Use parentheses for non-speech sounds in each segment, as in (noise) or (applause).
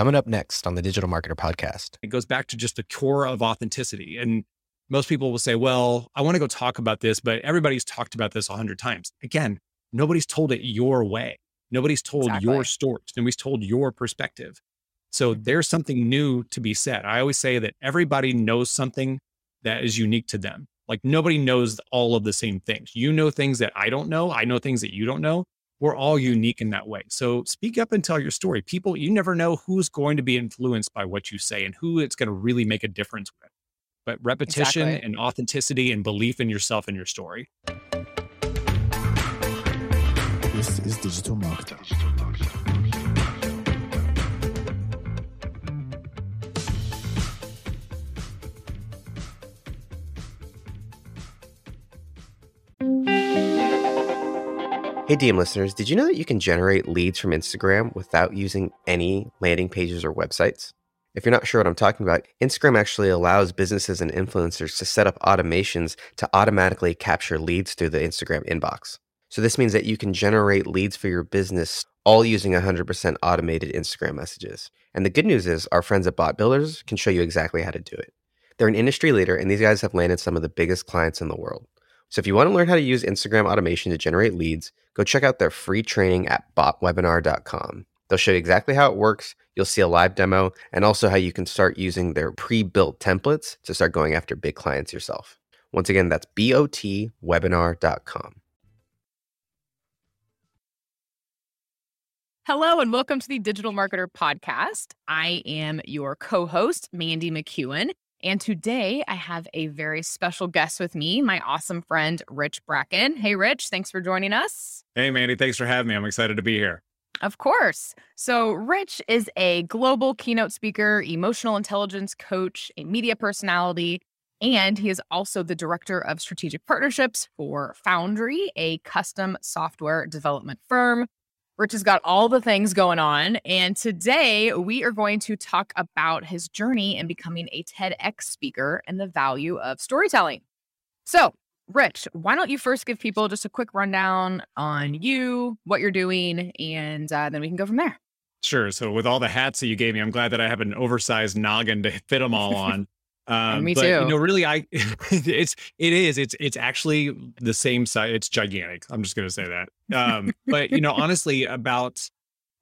Coming up next on the Digital Marketer Podcast. It goes back to just the core of authenticity. And most people will say, well, I want to go talk about this, but everybody's talked about this a hundred times. Again, nobody's told it your way. Nobody's told exactly. your stories. Nobody's told your perspective. So mm-hmm. there's something new to be said. I always say that everybody knows something that is unique to them. Like nobody knows all of the same things. You know things that I don't know. I know things that you don't know. We're all unique in that way. So speak up and tell your story. People, you never know who's going to be influenced by what you say and who it's going to really make a difference with. But repetition exactly. and authenticity and belief in yourself and your story. This is Digital Marketer. Hey, DM listeners, did you know that you can generate leads from Instagram without using any landing pages or websites? If you're not sure what I'm talking about, Instagram actually allows businesses and influencers to set up automations to automatically capture leads through the Instagram inbox. So this means that you can generate leads for your business all using 100% automated Instagram messages. And the good news is our friends at Bot Builders can show you exactly how to do it. They're an industry leader and these guys have landed some of the biggest clients in the world. So if you want to learn how to use Instagram automation to generate leads, go check out their free training at botwebinar.com. They'll show you exactly how it works. You'll see a live demo and also how you can start using their pre-built templates to start going after big clients yourself. Once again, that's botwebinar.com. Hello and welcome to the Digital Marketer Podcast. I am your co host, Mandy McEwen. And today I have a very special guest with me, my awesome friend, Rich Bracken. Hey, Rich, thanks for joining us. Hey, Mandy, thanks for having me. I'm excited to be here. Of course. So, Rich is a global keynote speaker, emotional intelligence coach, a media personality, and he is also the director of strategic partnerships for Foundry, a custom software development firm. Rich has got all the things going on. And today we are going to talk about his journey in becoming a TEDx speaker and the value of storytelling. So, Rich, why don't you first give people just a quick rundown on you, what you're doing, and uh, then we can go from there. Sure. So, with all the hats that you gave me, I'm glad that I have an oversized noggin to fit them all on. (laughs) Um, me but, too. You know, really, I (laughs) it's it is it's it's actually the same size. It's gigantic. I'm just gonna say that. Um, (laughs) but you know, honestly, about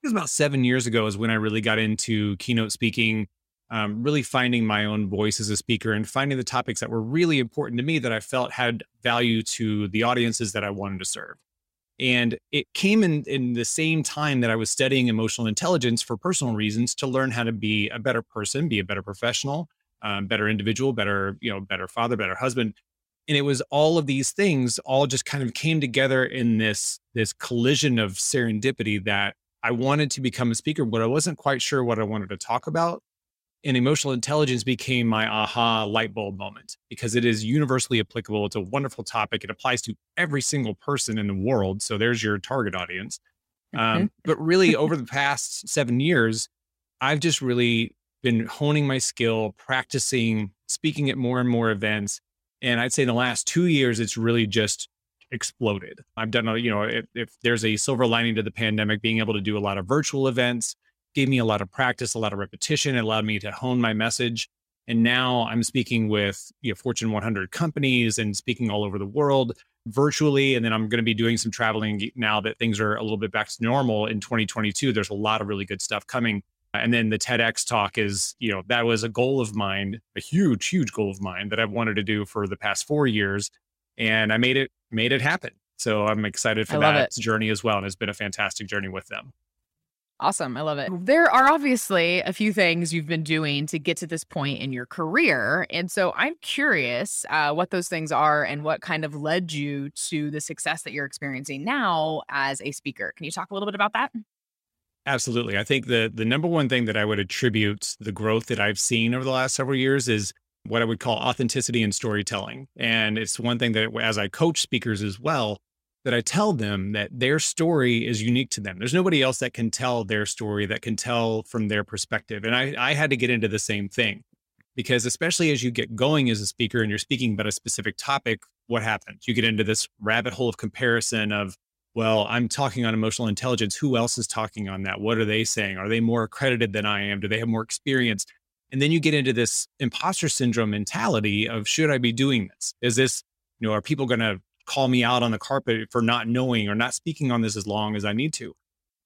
it was about seven years ago is when I really got into keynote speaking. Um, really finding my own voice as a speaker and finding the topics that were really important to me that I felt had value to the audiences that I wanted to serve. And it came in in the same time that I was studying emotional intelligence for personal reasons to learn how to be a better person, be a better professional, um, better individual, better, you know, better father, better husband. And it was all of these things all just kind of came together in this this collision of serendipity that I wanted to become a speaker, but I wasn't quite sure what I wanted to talk about. And emotional intelligence became my aha light bulb moment because it is universally applicable. It's a wonderful topic. It applies to every single person in the world. So there's your target audience. Um, but really, over the past seven years, I've just really been honing my skill, practicing, speaking at more and more events. And I'd say in the last two years, it's really just exploded. I've done, a, you know, if, if there's a silver lining to the pandemic, being able to do a lot of virtual events gave me a lot of practice, a lot of repetition. It allowed me to hone my message. And now I'm speaking with you know, Fortune 100 companies and speaking all over the world virtually. And then I'm going to be doing some traveling now that things are a little bit back to normal in 2022. There's a lot of really good stuff coming. And then the TEDx talk is, you know, that was a goal of mine, a huge, huge goal of mine that I've wanted to do for the past four years. And I made it, made it happen. So I'm excited for that it. journey as well. And it's been a fantastic journey with them. Awesome. I love it. There are obviously a few things you've been doing to get to this point in your career. And so I'm curious uh, what those things are and what kind of led you to the success that you're experiencing now as a speaker. Can you talk a little bit about that? Absolutely. I think the the number one thing that I would attribute the growth that I've seen over the last several years is what I would call authenticity and storytelling. And it's one thing that as I coach speakers as well, that I tell them that their story is unique to them. There's nobody else that can tell their story that can tell from their perspective. And I, I had to get into the same thing because especially as you get going as a speaker and you're speaking about a specific topic, what happens? You get into this rabbit hole of comparison of well, I'm talking on emotional intelligence. Who else is talking on that? What are they saying? Are they more accredited than I am? Do they have more experience? And then you get into this imposter syndrome mentality of should I be doing this? Is this, you know, are people going to call me out on the carpet for not knowing or not speaking on this as long as I need to?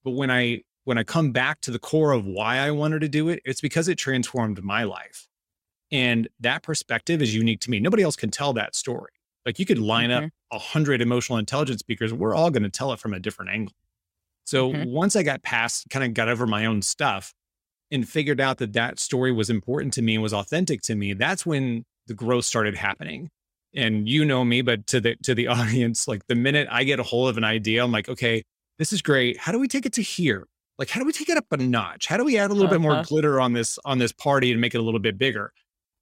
But when I when I come back to the core of why I wanted to do it, it's because it transformed my life. And that perspective is unique to me. Nobody else can tell that story. Like you could line mm-hmm. up a hundred emotional intelligence speakers. We're all going to tell it from a different angle. So mm-hmm. once I got past, kind of got over my own stuff, and figured out that that story was important to me and was authentic to me, that's when the growth started happening. And you know me, but to the to the (laughs) audience, like the minute I get a hold of an idea, I'm like, okay, this is great. How do we take it to here? Like, how do we take it up a notch? How do we add a little uh-huh. bit more uh-huh. glitter on this on this party and make it a little bit bigger?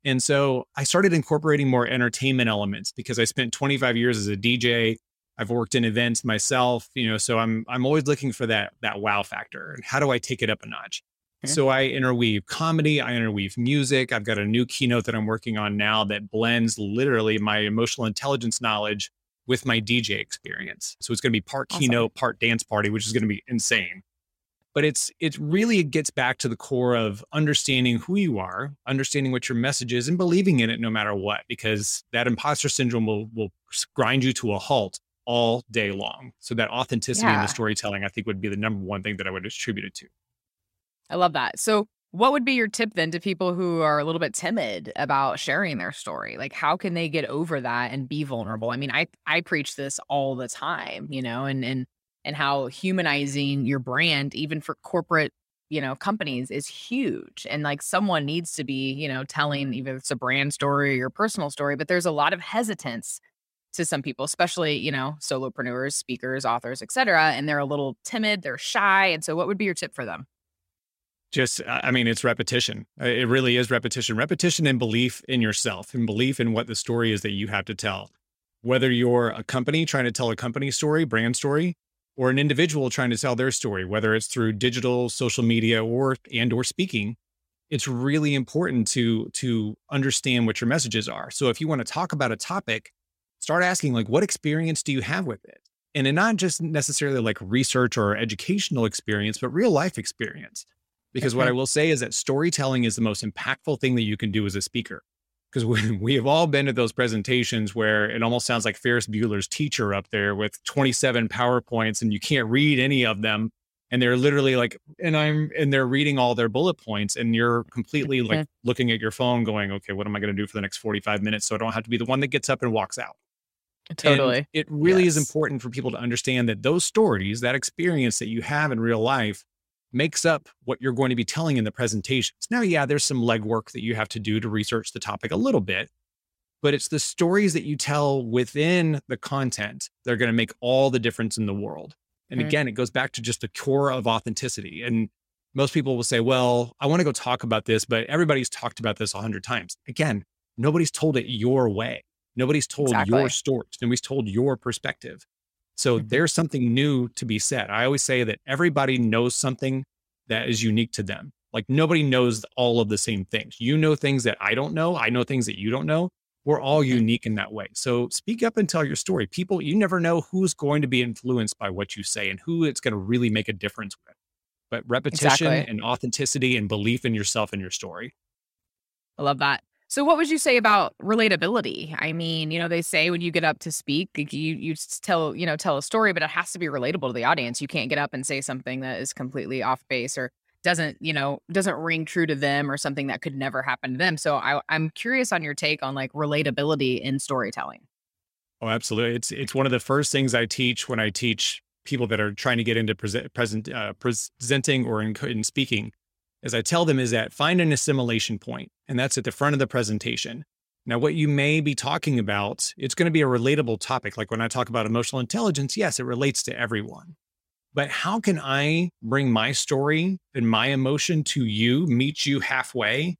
And so I started incorporating more entertainment elements because I spent 25 years as a DJ. I've worked in events myself, you know, so I'm I'm always looking for that that wow factor. And how do I take it up a notch? So I interweave comedy, I interweave music. I've got a new keynote that I'm working on now that blends literally my emotional intelligence knowledge with my DJ experience. So it's going to be part awesome. keynote, part dance party, which is going to be insane. But it's it really gets back to the core of understanding who you are, understanding what your message is, and believing in it no matter what, because that imposter syndrome will will grind you to a halt all day long. So that authenticity yeah. in the storytelling, I think, would be the number one thing that I would attribute it to. I love that. So, what would be your tip then to people who are a little bit timid about sharing their story? Like how can they get over that and be vulnerable? I mean, I I preach this all the time, you know, and and and how humanizing your brand even for corporate, you know, companies is huge. And like someone needs to be, you know, telling either it's a brand story or your personal story, but there's a lot of hesitance to some people, especially, you know, solopreneurs, speakers, authors, etc. And they're a little timid, they're shy. And so what would be your tip for them? just i mean it's repetition uh, it really is repetition repetition and belief in yourself and belief in what the story is that you have to tell whether you're a company trying to tell a company story brand story or an individual trying to tell their story whether it's through digital social media or and or speaking it's really important to to understand what your messages are. So if you want to talk about a topic start asking like what experience do you have with it? And not just necessarily like research or educational experience but real life experience. Because what I will say is that storytelling is the most impactful thing that you can do as a speaker. Because we, (laughs) we have all been to those presentations where it almost sounds like Ferris Bueller's teacher up there with 27 PowerPoints and you can't read any of them. And they're literally like, and I'm, and they're reading all their bullet points and you're completely like looking at your phone going, okay, what am I going to do for the next 45 minutes? So I don't have to be the one that gets up and walks out. Totally. And it really yes. is important for people to understand that those stories, that experience that you have in real life, makes up what you're going to be telling in the presentations. Now, yeah, there's some legwork that you have to do to research the topic a little bit, but it's the stories that you tell within the content that are going to make all the difference in the world. And mm-hmm. again, it goes back to just the core of authenticity. And most people will say, well, I want to go talk about this, but everybody's talked about this a hundred times. Again, nobody's told it your way. Nobody's told exactly. your stories. Nobody's told your perspective. So mm-hmm. there's something new to be said. I always say that everybody knows something that is unique to them. Like nobody knows all of the same things. You know things that I don't know. I know things that you don't know. We're all unique in that way. So speak up and tell your story. People, you never know who's going to be influenced by what you say and who it's going to really make a difference with. But repetition exactly. and authenticity and belief in yourself and your story. I love that. So what would you say about relatability? I mean, you know, they say when you get up to speak, you you tell, you know, tell a story, but it has to be relatable to the audience. You can't get up and say something that is completely off base or doesn't, you know, doesn't ring true to them or something that could never happen to them. So I, I'm curious on your take on like relatability in storytelling. Oh, absolutely. It's it's one of the first things I teach when I teach people that are trying to get into present, present uh, presenting or in, in speaking as I tell them is that find an assimilation point, and that's at the front of the presentation. Now, what you may be talking about, it's going to be a relatable topic. Like when I talk about emotional intelligence, yes, it relates to everyone. But how can I bring my story and my emotion to you, meet you halfway,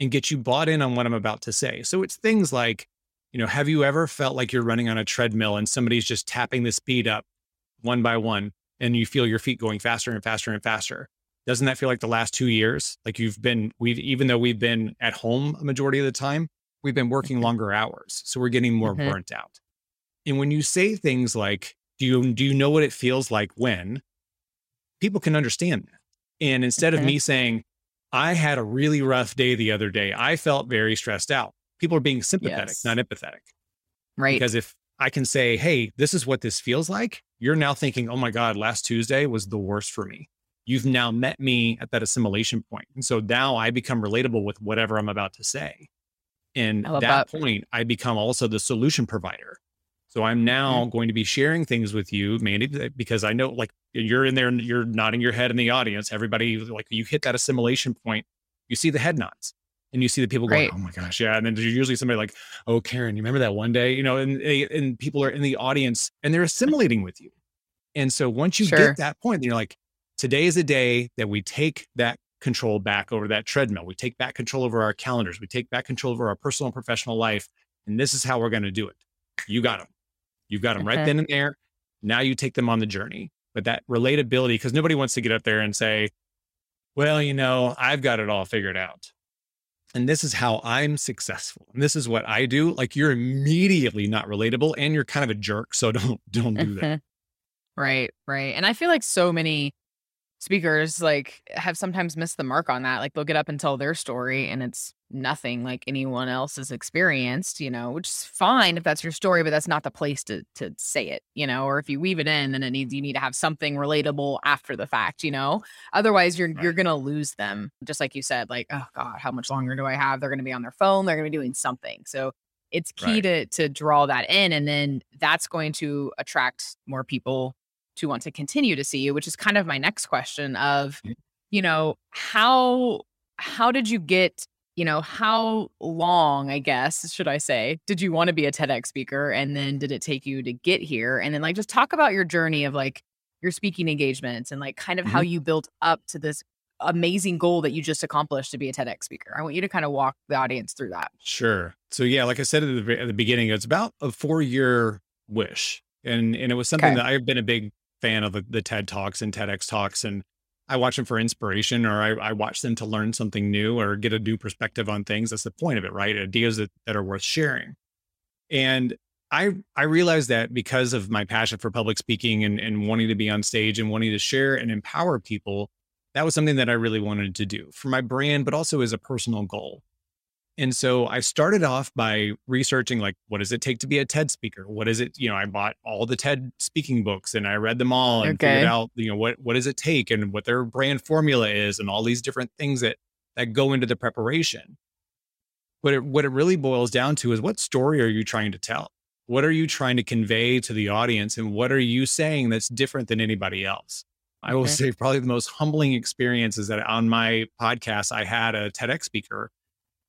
and get you bought in on what I'm about to say? So it's things like, you know, have you ever felt like you're running on a treadmill and somebody's just tapping the speed up one by one and you feel your feet going faster and faster and faster? Doesn't that feel like the last two years? Like you've been, we've, even though we've been at home a majority of the time, we've been working mm-hmm. longer hours. So we're getting more mm-hmm. burnt out. And when you say things like, Do you do you know what it feels like when people can understand that? And instead of Mhm. me saying, I had a really rough day the other day, I felt very stressed out. People are being sympathetic, Yes. not empathetic. Right. Because if I can say, hey, this is what this feels like, you're now thinking, oh my God, last Tuesday was the worst for me. You've now met me at that assimilation point. And so now I become relatable with whatever I'm about to say. And love that, that. point, I become also the solution provider. So I'm now Mm-hmm. going to be sharing things with you, Mandy, because I know like you're in there and you're nodding your head in the audience. Everybody, like you hit that assimilation point, you see the head nods and you see the people going, Right. oh my gosh, yeah. And then there's usually somebody like, oh, Karen, you remember that one day, you know, and, they- and people are in the audience and they're assimilating with you. And so once you Sure. get that point, then you're like, today is a day that we take that control back over that treadmill. We take back control over our calendars. We take back control over our personal and professional life. And this is how we're going to do it. You got them. You've got them right Okay. then and there. Now you take them on the journey. But that relatability, because nobody wants to get up there and say, well, you know, I've got it all figured out. And this is how I'm successful. And this is what I do. Like you're immediately not relatable and you're kind of a jerk. So (laughs) don't don't do that. (laughs) Right, right. And I feel like so many speakers like have sometimes missed the mark on that. Like they'll get up and tell their story and it's nothing like anyone else has experienced, you know, which is fine if that's your story, but that's not the place to to say it, you know, or if you weave it in, then it needs you need to have something relatable after the fact, you know. Otherwise you're you're gonna lose them. Just like you said, like, oh God, how much longer do I have? They're gonna be on their phone, they're gonna be doing something. So it's key Right. to to draw that in and then that's going to attract more people to want to continue to see you which is kind of my next question of Mhm. you know how how did you get you know how long i guess should i say did you want to be a tedx speaker and then did it take you to get here and then like just talk about your journey of like your speaking engagements and like kind of how you built up to this amazing goal that you just accomplished to be a tedx speaker i want you to kind of walk the audience through that Sure. So yeah, like I said at the, at the beginning, it's about a four year wish, and and it was something Okay. that I've been a big fan of the, the TED talks and TEDx talks, and I watch them for inspiration, or I, I watch them to learn something new or get a new perspective on things. That's the point of it, right? Ideas that, that are worth sharing. And I I realized that because of my passion for public speaking and, and wanting to be on stage and wanting to share and empower people, that was something that I really wanted to do for my brand, but also as a personal goal. And so I started off by researching like what does it take to be a TED speaker? What is it, you know, I bought all the TED speaking books and I read them all and Okay. figured out, you know, what what does it take and what their brand formula is and all these different things that that go into the preparation. But it, what it really boils down to is what story are you trying to tell? What are you trying to convey to the audience and what are you saying that's different than anybody else? I will Okay. say probably the most humbling experience is that on my podcast I had a TEDx speaker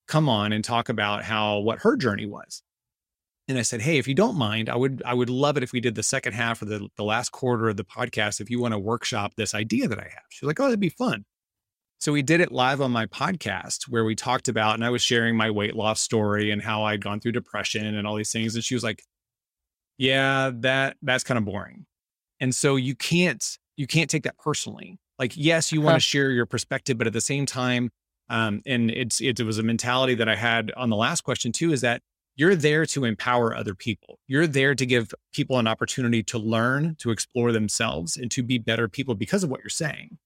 come on and talk about how what her journey was. And I said, "Hey, if you don't mind, I would I would love it if we did the second half or the the last quarter of the podcast if you want to workshop this idea that I have." She's like, "Oh, that'd be fun." So we did it live on my podcast where we talked about and I was sharing my weight loss story and how I'd gone through depression and all these things and she was like, "Yeah, that that's kind of boring." And so you can't you can't take that personally. Like, yes, you want to uh-huh. share your perspective, but at the same time, um, and it's it, was a mentality that I had on the last question too, is that you're there to empower other people. You're there to give people an opportunity to learn, to explore themselves, and to be better people because of what you're saying.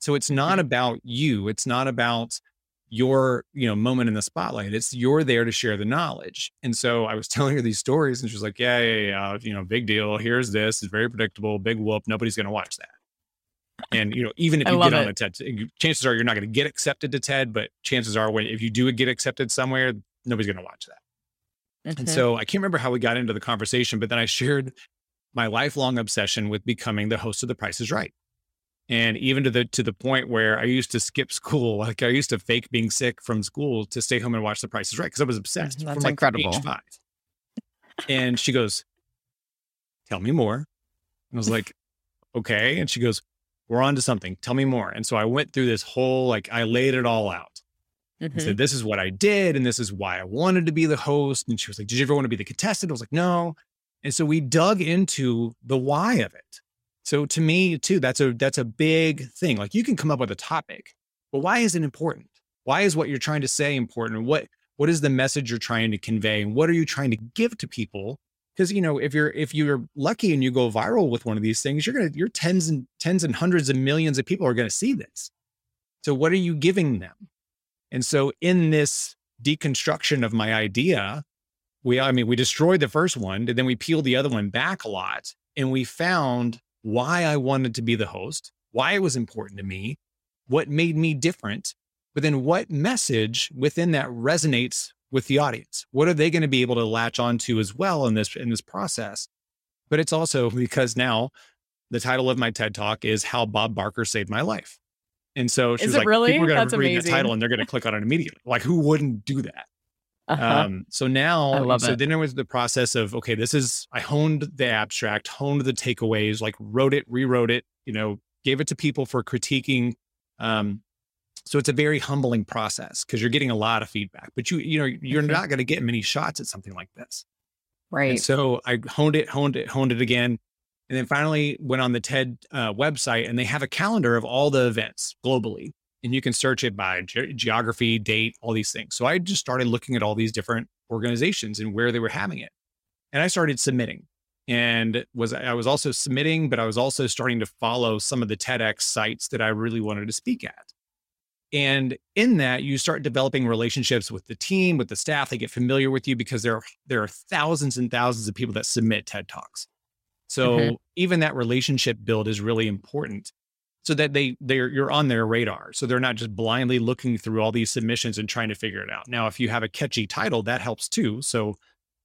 So it's not about you. It's not about your you know moment in the spotlight. It's you're there to share the knowledge. And so I was (laughs) telling her these stories, and she was like, "Yeah, yeah, yeah. You know, big deal. Here's this. It's very predictable. Big whoop. Nobody's going to watch that." And you know, even if you get on it. a TED, chances are you're not going to get accepted to TED. But chances are, when if you do get accepted somewhere, nobody's going to watch that. And so I can't remember how we got into the conversation, but then I shared my lifelong obsession with becoming the host of The Price is Right. And even to the to the point where I used to skip school, (laughs) like I used to fake being sick from school to stay home and watch The Price is Right because I was obsessed That's from like incredible. age five. And she goes, "Tell me more." And I was like, "Okay." And she goes, "We're on to something. Tell me more." And so I went through this whole like I laid it all out and Mhm. said, This is what I did, and this is why I wanted to be the host. And she was like, Did you ever want to be the contestant? I was like, No. And so we dug into the why of it. So to me, too, that's a that's a big thing. Like you can come up with a topic, but why is it important? Why is what you're trying to say important? What what is the message you're trying to convey? And what are you trying to give to people? Because you know if you're if you're lucky and you go viral with one of these things you're gonna you're tens and tens and hundreds of millions of people are gonna see this. So what are you giving them? And so in this deconstruction of my idea we i mean we destroyed the first one and then we peeled the other one back a lot and we found why i wanted to be the host why it was important to me what made me different but then what message within that resonates with the audience? What are they going to be able to latch onto as well in this in this process? But it's also (laughs) because now the title of my TED talk is how Bob Barker saved my life. And so she's like, really? people are going That's to read amazing. the title and they're going to click on it immediately. Like, who wouldn't do that? Uh-huh. Um, so now, I love so it. then it was the process of okay, this is I honed the abstract, honed the takeaways, like wrote it, rewrote it, you know, gave it to people for critiquing. Um, so it's a very humbling process because you're getting a lot of feedback, but you you know you're Mhm. not going to get many shots at something like this. Right. And so I honed it, honed it, honed it again. And then finally went on the TED uh, website and they have a calendar of all the events globally. And you can search it by ge- geography, date, all these things. So I just started looking at all these different organizations and where they were having it. And I started submitting and was I was also submitting, but I was also starting to follow some of the TEDx sites that I really wanted to speak at. And in that, you start developing relationships with the team, with the staff. They get familiar with you because there are, there are thousands and thousands of people that submit TED Talks. So Mhm. even that relationship build is really important so that they they're you're on their radar. So they're not just blindly looking through all these submissions and trying to figure it out. Now, if you have a catchy title, that helps too. So,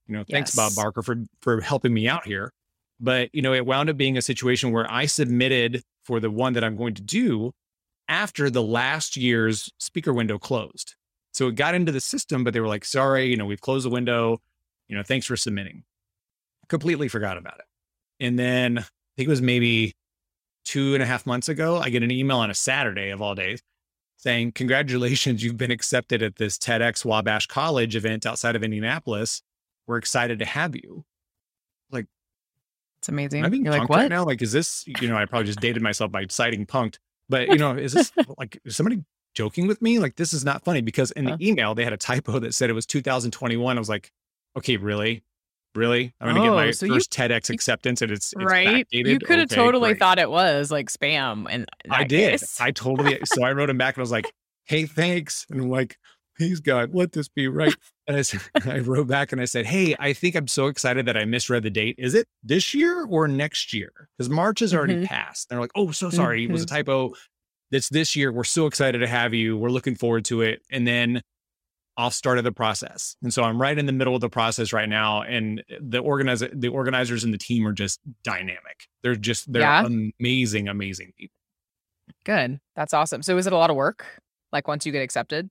you know, thanks Bob Barker for for helping me out here. But, you know, it wound up being a situation where I submitted for the one that I'm going to do after the last year's speaker window closed. So it got into the system, but they were like, sorry, you know, we've closed the window. You know, thanks for submitting. Completely forgot about it. And then I think it was maybe two and a half months ago, I get an email on a Saturday of all days saying, Congratulations, you've been accepted at this TEDx Wabash College event outside of Indianapolis. We're excited to have you. Like, it's amazing. Am I being You're punked like, right what? now? Like, is this, you know, I probably just dated myself by citing punked, but you know, is this like, is somebody joking with me? Like, this is not funny because in the Huh. email, they had a typo that said it was 2021. I was like, okay, really? Really? I'm going to Oh, get my so you- first TEDx acceptance and it's, it's right? You could have Okay, totally great. thought it was like spam. And I did. I totally, so I wrote him back and I was like, hey, thanks. And I'm like, please God, let this be right. And I said, (laughs) I wrote back and I said, hey, I think I'm so excited that I misread the date. Is it this year or next year? Because March has already Mhm. passed. And they're like, oh, so sorry. It was a Mm-hmm. typo. That's this year. We're so excited to have you. We're looking forward to it. And then off started the process. And so I'm right in the middle of the process right now. And the organizer, the organizers and the team are just dynamic. They're just, they're Yeah. amazing, amazing people. Good. That's awesome. So is it a lot of work? Like once you get accepted?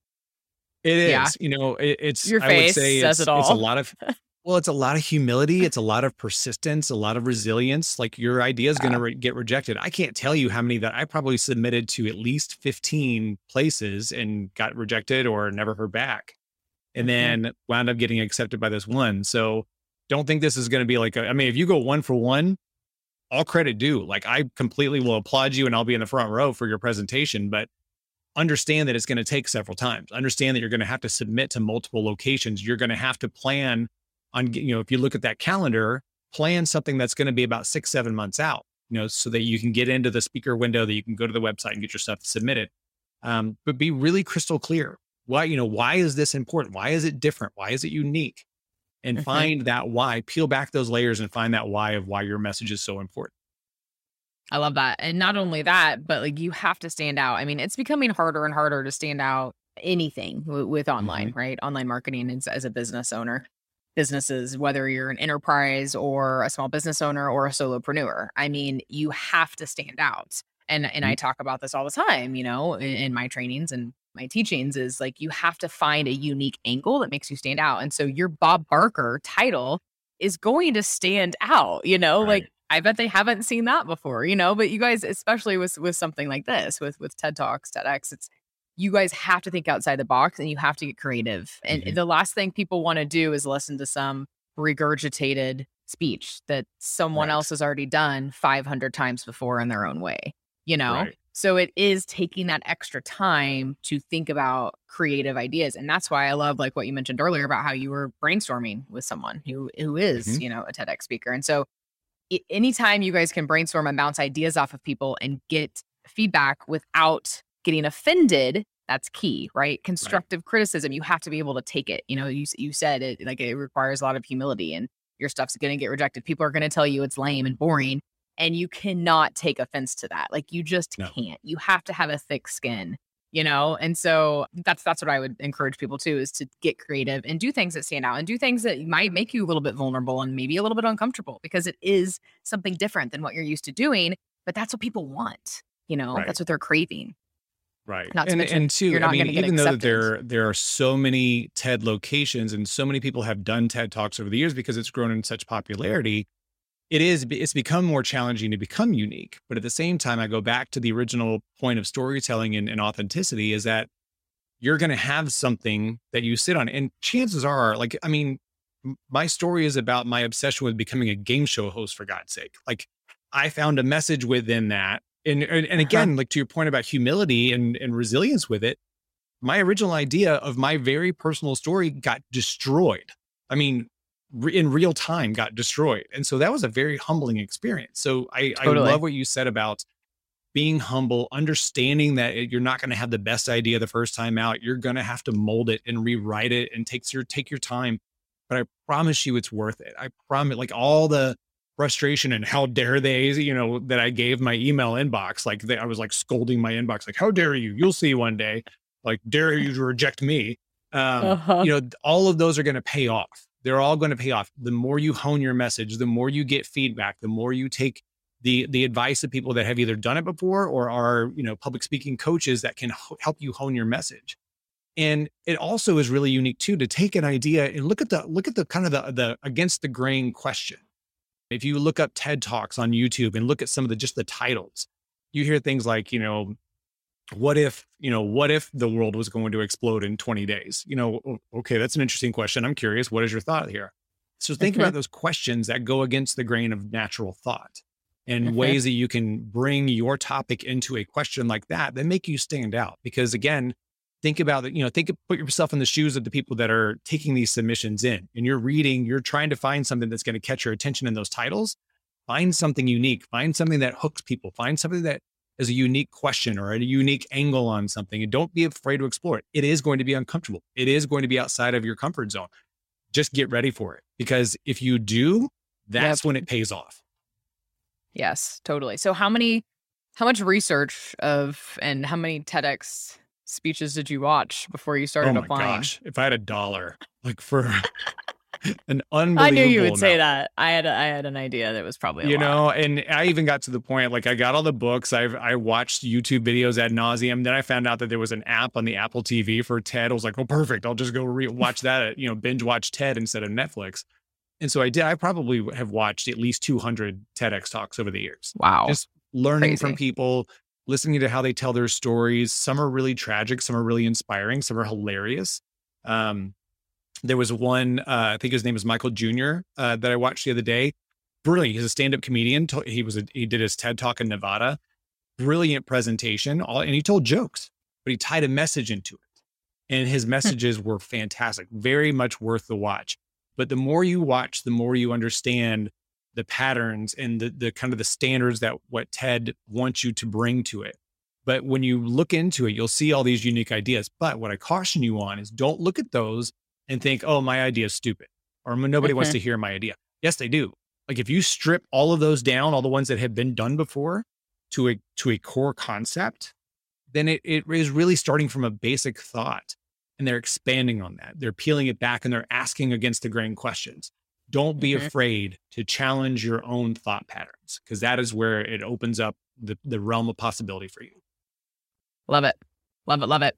It is, Yeah. you know, it, it's Your I would face say says it's, it it's a all. lot of (laughs) well, it's a lot of humility, (laughs) it's a lot of persistence, a lot of resilience. Like your idea is going to re- get rejected. I can't tell you how many that I probably submitted to at least 15 places and got rejected or never heard back. And Mhm. then wound up getting accepted by this one. So don't think this is going to be like a, I mean, if you go one for one, all credit due. Like I completely will applaud you and I'll be in the front row for your presentation, but understand that it's going to take several times. Understand that you're going to have to submit to multiple locations. You're going to have to plan on, you know, if you look at that calendar, plan something that's going to be about six, seven months out, you know, so that you can get into the speaker window, that you can go to the website and get your stuff submitted. Um, but be really crystal clear. Why, you know, why is this important? Why is it different? Why is it unique? And Mhm. find that why, peel back those layers and find that why of why your message is so important. I love that. And not only that, but like you have to stand out. I mean, it's becoming harder and harder to stand out anything w- with online, mm-hmm. right? Online marketing as, as a business owner. Businesses, whether you're an enterprise or a small business owner or a solopreneur, I mean, you have to stand out. And and I mm-hmm. talk about this all the time, you know, in, in my trainings and my teachings is like you have to find a unique angle that makes you stand out. And so your Bob Barker title is going to stand out, you know, like Right. I bet they haven't seen that before, you know. But you guys, especially with with something like this, with with TED Talks, TEDx, it's you guys have to think outside the box and you have to get creative. And Mhm. the last thing people want to do is listen to some regurgitated speech that someone Right. else has already done 500 times before in their own way, you know. Right. So it is taking that extra time to think about creative ideas. And that's why I love like what you mentioned earlier about how you were brainstorming with someone who who is, Mhm. you know, a TEDx speaker. And so anytime you guys can brainstorm and bounce ideas off of people and get feedback without getting offended, that's key, right? Constructive criticism, you have to be able to take it. You know, you, you said it like it requires a lot of humility and your stuff's going to get rejected. People are going to tell you it's lame and boring and you cannot take offense to that. Like you just No. can't. You have to have a thick skin, you know? And so that's that's what I would encourage people to is to get creative and do things that stand out and do things that might make you a little bit vulnerable and maybe a little bit uncomfortable because it is something different than what you're used to doing, but that's what people want, you know? Right. That's what they're craving. Right. Not to and mention, and two, you're I not mean, even though that there there are so many TED locations and so many people have done TED Talks over the years because it's grown in such popularity, it is it's become more challenging to become unique. But at the same time, I go back to the original point of storytelling and, and authenticity is that you're going to have something that you sit on, and chances are, like, I mean, my story is about my obsession with becoming a game show host. For God's sake, like, I found a message within that and and, and Uh-huh. again like to your point about humility and and resilience with it my original idea of my very personal story got destroyed i mean re- in real time got destroyed and so that was a very humbling experience. So i Totally. i love what you said about being humble understanding that you're not going to have the best idea the first time out you're going to have to mold it and rewrite it and take your take your time but i promise you it's worth it. I promise like all the frustration and how dare they you know that i gave my email inbox like they, i was like scolding my inbox like how dare you? You'll see one day. Like dare you to reject me. Um Uh-huh. you know all of those are going to pay off they're all going to pay off. The more you hone your message the more you get feedback the more you take the the advice of people that have either done it before or are you know public speaking coaches that can h- help you hone your message. And it also is really unique too to take an idea and look at the look at the kind of the the against the grain question. If you look up ted talks on youtube and look at some of the just the titles you hear things like you know what if you know what if the world was going to explode in 20 days? You know okay that's an interesting question. I'm curious what is your thought here? So think about those questions that go against the grain of natural thought and ways that you can bring your topic into a question like that that make you stand out. Because again think about it you know think put yourself in the shoes of the people that are taking these submissions in and you're reading you're trying to find something that's going to catch your attention in those titles. Find something unique find something that hooks people find something that is a unique question or a unique angle on something and don't be afraid to explore it. It is going to be uncomfortable. It is going to be outside of your comfort zone. Just get ready for it because if you do that's when it pays off. Yes, totally. So how many how much research of and how many TEDx speeches did you watch before you started oh my applying? gosh if i had a dollar like for (laughs) (laughs) an unbelievable I knew you would say that. I had a, I had an idea that was probably a you lot. know and i even got to the point like i got all the books. I've i watched youtube videos ad nauseum. Then i found out that there was an app on the apple tv for ted. I was like oh perfect. I'll just go re- watch that you know binge watch ted instead of netflix. And so i did i probably have watched at least 200 tedx talks over the years. Wow. just learning from people listening to how they tell their stories. Some are really tragic some are really inspiring some are hilarious. Um there was one uh, i think his name is michael jr uh, that i watched the other day. Brilliant he's a stand-up comedian he was a, he did his ted talk in nevada. Brilliant presentation all and he told jokes but he tied a message into it. And his messages were fantastic very much worth the watch. But the more you watch the more you understand the patterns and the, the kind of the standards that what ted wants you to bring to it. But when you look into it you'll see all these unique ideas. But what i caution you on is don't look at those and think oh my idea is stupid or nobody wants Mhm. to hear my idea yes they do like if you strip all of those down all the ones that have been done before to a to a core concept then it, it is really starting from a basic thought and they're expanding on that they're peeling it back and they're asking against the grain questions don't be Mhm. afraid to challenge your own thought patterns because that is where it opens up the, the realm of possibility for you Love it. Love it. Love it.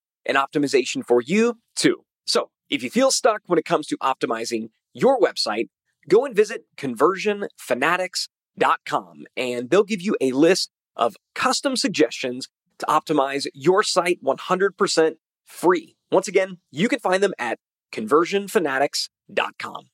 and optimization for you too. So if you feel stuck when it comes to optimizing your website, go and visit conversionfanatics.com and they'll give you a list of custom suggestions to optimize your site 100% free. Once again, you can find them at conversionfanatics.com.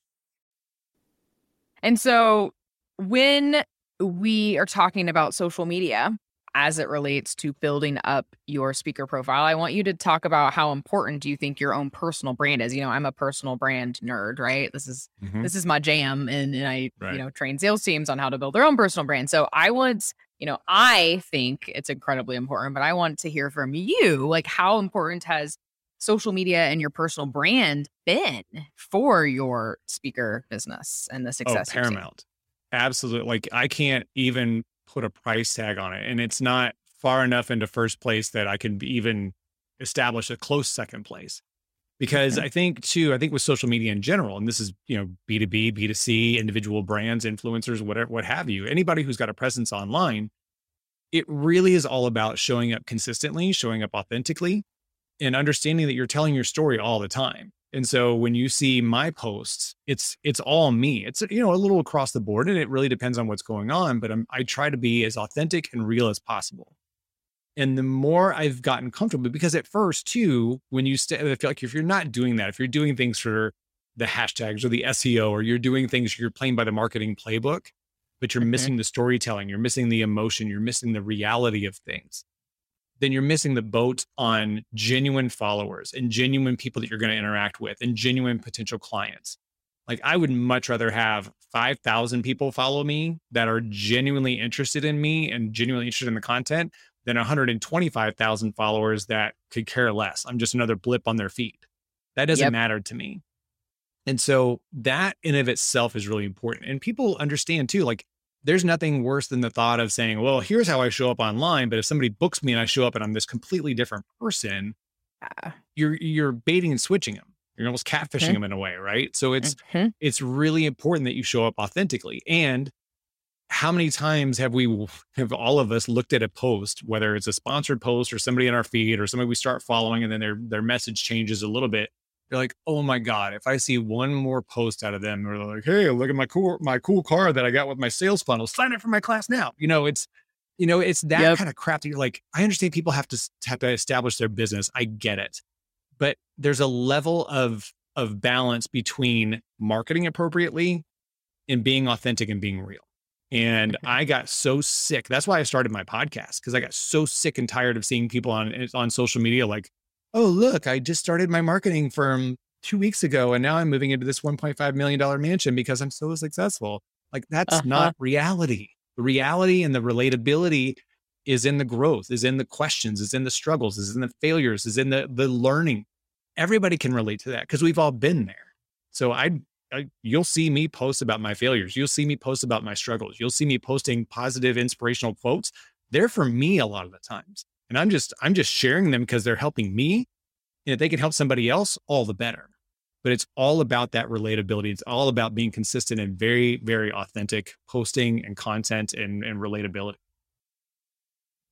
And so when we are talking about social media, as it relates to building up your speaker profile. I want you to talk about how important do you think your own personal brand is. You know, I'm a personal brand nerd, right? This is mm-hmm. this is my jam, and, and I right. you know train sales teams on how to build their own personal brand. So I want you know I think it's incredibly important, but I want to hear from you, like how important has social media and your personal brand been for your speaker business and the oh, success? Oh, paramount. Absolutely. Like I can't even put a price tag on it. And it's not far enough into first place that I can even establish a close second place. Because I think too, I think with social media in general, and this is, you know, B2B, B2C, individual brands, influencers, whatever, what have you, anybody who's got a presence online, it really is all about showing up consistently, showing up authentically, and understanding that you're telling your story all the time. And so when you see my posts, it's it's all me. It's you know a little across the board, and it really depends on what's going on. But I'm, I try to be as authentic and real as possible. And the more I've gotten comfortable, because at first too, when you stay, I feel like if you're not doing that, if you're doing things for the hashtags or the SEO, or you're doing things you're playing by the marketing playbook, but you're mm-hmm. missing the storytelling, you're missing the emotion, you're missing the reality of things then you're missing the boat on genuine followers and genuine people that you're going to interact with and genuine potential clients. Like I would much rather have 5,000 people follow me that are genuinely interested in me and genuinely interested in the content than 125,000 followers that could care less. I'm just another blip on their feed. That doesn't yep. matter to me. And so that in of itself is really important. And people understand too, like there's nothing worse than the thought of saying, well, here's how I show up online. But if somebody books me and I show up and I'm this completely different person, uh, you're you're baiting and switching them. You're almost catfishing mm-hmm. them in a way, right? So it's mm-hmm. it's really important that you show up authentically. And how many times have we have all of us looked at a post, whether it's a sponsored post or somebody in our feed or somebody we start following and then their their message changes a little bit you're like, oh my god, if I see one more post out of them, or like, hey, look at my cool my cool car that I got with my sales funnel, sign up for my class now. You know, it's you know, it's that yep. kind of crap that you're like, I understand people have to have to establish their business. I get it, but there's a level of of balance between marketing appropriately and being authentic and being real. And I got so sick. That's why I started my podcast because I got so sick and tired of seeing people on eh, on social media like, oh, look, I just started my marketing firm two weeks ago and now I'm moving into this $1.5 million mansion because I'm so successful. Like that's uh-huh. not reality. The reality and the relatability is in the growth, is in the questions, is in the struggles, is in the failures, is in the the learning. Everybody can relate to that because we've all been there. So I, I, you'll see me post about my failures. You'll see me post about my struggles. You'll see me posting positive inspirational quotes. They're for me a lot of the times and i'm just i'm just sharing them because they're helping me. And if they can help somebody else all the better. But it's all about that relatability. It's all about being consistent and very very authentic posting and content and, and relatability.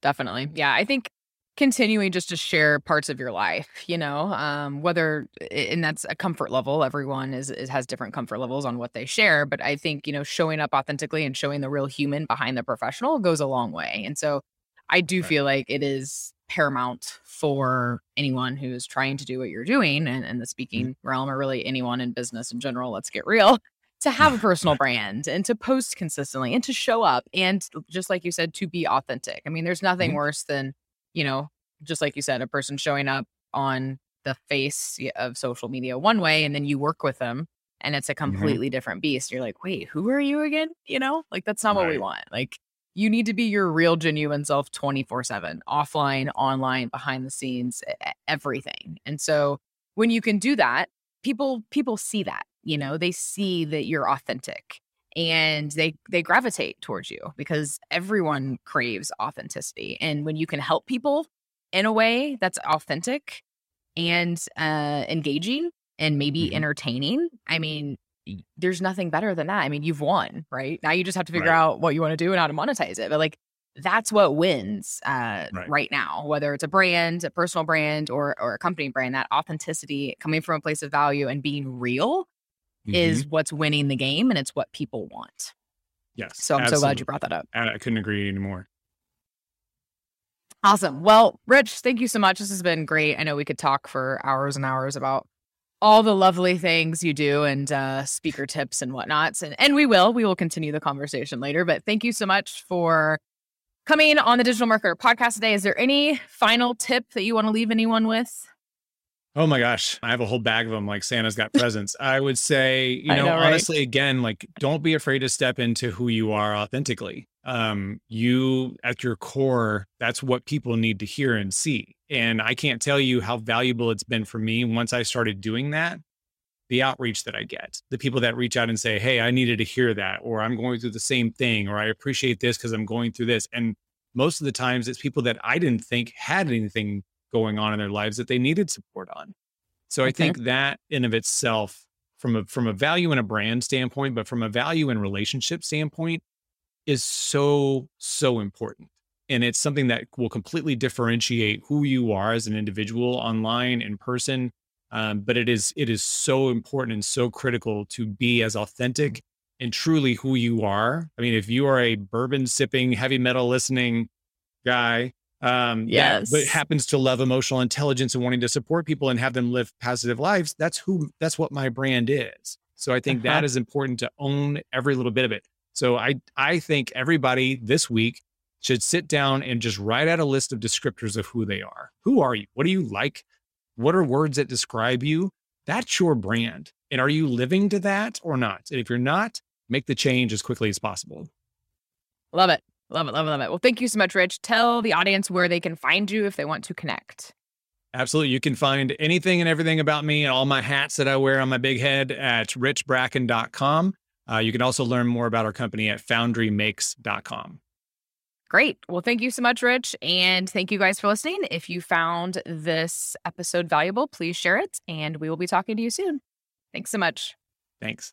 Definitely. Yeah i think continuing just to share parts of your life you know um, whether and that's a comfort level. Everyone is, is has different comfort levels on what they share but i think you know showing up authentically and showing the real human behind the professional goes a long way. And so I do right. feel like it is paramount for anyone who is trying to do what you're doing and in the mm-hmm. speaking mm-hmm. realm or really anyone in business in general, let's get real, (laughs) to have a personal (laughs) brand and to post consistently and to show up and just like you said, to be authentic. I mean, there's nothing mm-hmm. worse than, you know, just like you said, a person showing up on the face of social media one way and then you work with them and it's a mm-hmm. completely mm-hmm. different beast. You're like, wait, who are you again? You know, like that's not right. what we want. Like you need to be your real, genuine self 24 7, offline, online, behind the scenes, everything. And so when you can do that, people people see that, you know, they see that you're authentic and they they gravitate towards you because everyone craves authenticity. And when you can help people in a way that's authentic and uh engaging, and maybe mm-hmm. entertaining, I mean, there's nothing better than that. I mean, you've won, right? Now you just have to figure right. out what you want to do and how to monetize it. But like that's what wins uh, right. right. now, whether it's a brand, a personal brand, or or a company brand. That authenticity coming from a place of value and being real mm-hmm. is what's winning the game, and it's what people want. Yes. So I'm absolutely. so glad you brought that up. I couldn't agree anymore. Awesome. Well, Rich, thank you so much. This has been great. I know we could talk for hours and hours about all the lovely things you do and uh, speaker tips and whatnots. And, and we will, we will continue the conversation later. But thank you so much for coming on the Digital Marketer podcast today. Is there any final tip that you want to leave anyone with? Oh my gosh, I have a whole bag of them like Santa's got (laughs) presents. I would say, you know, know right? honestly, again, like don't be afraid to step into who you are authentically. Um, you at your core, that's what people need to hear and see. And I can't tell you how valuable it's been for me once I started doing that. The outreach that I get, the people that reach out and say, Hey, I needed to hear that, or I'm going through the same thing, or I appreciate this because I'm going through this. And most of the times it's people that I didn't think had anything going on in their lives that they needed support on. So okay. I think that in of itself, from a from a value and a brand standpoint, but from a value and relationship standpoint, is so so important. And it's something that will completely differentiate who you are as an individual online in person. Um, but it is it is so important and so critical to be as authentic and truly who you are. I mean, if you are a bourbon sipping, heavy metal listening guy um yes. that, but happens to love emotional intelligence and wanting to support people and have them live positive lives that's who that's what my brand is. So i think uh-huh. that is important to own every little bit of it. So i i think everybody this week should sit down and just write out a list of descriptors of who they are. Who are you? What do you like? What are words that describe you? That's your brand. And are you living to that or not? And if you're not make the change as quickly as possible. Love it Love it, love it, love it. Well, thank you so much, Rich. Tell the audience where they can find you if they want to connect. Absolutely. You can find anything and everything about me and all my hats that I wear on my big head at richbracken.com. Uh, you can also learn more about our company at foundrymakes.com. Great. Well, thank you so much, Rich. And thank you guys for listening. If you found this episode valuable, please share it. And we will be talking to you soon. Thanks so much. Thanks.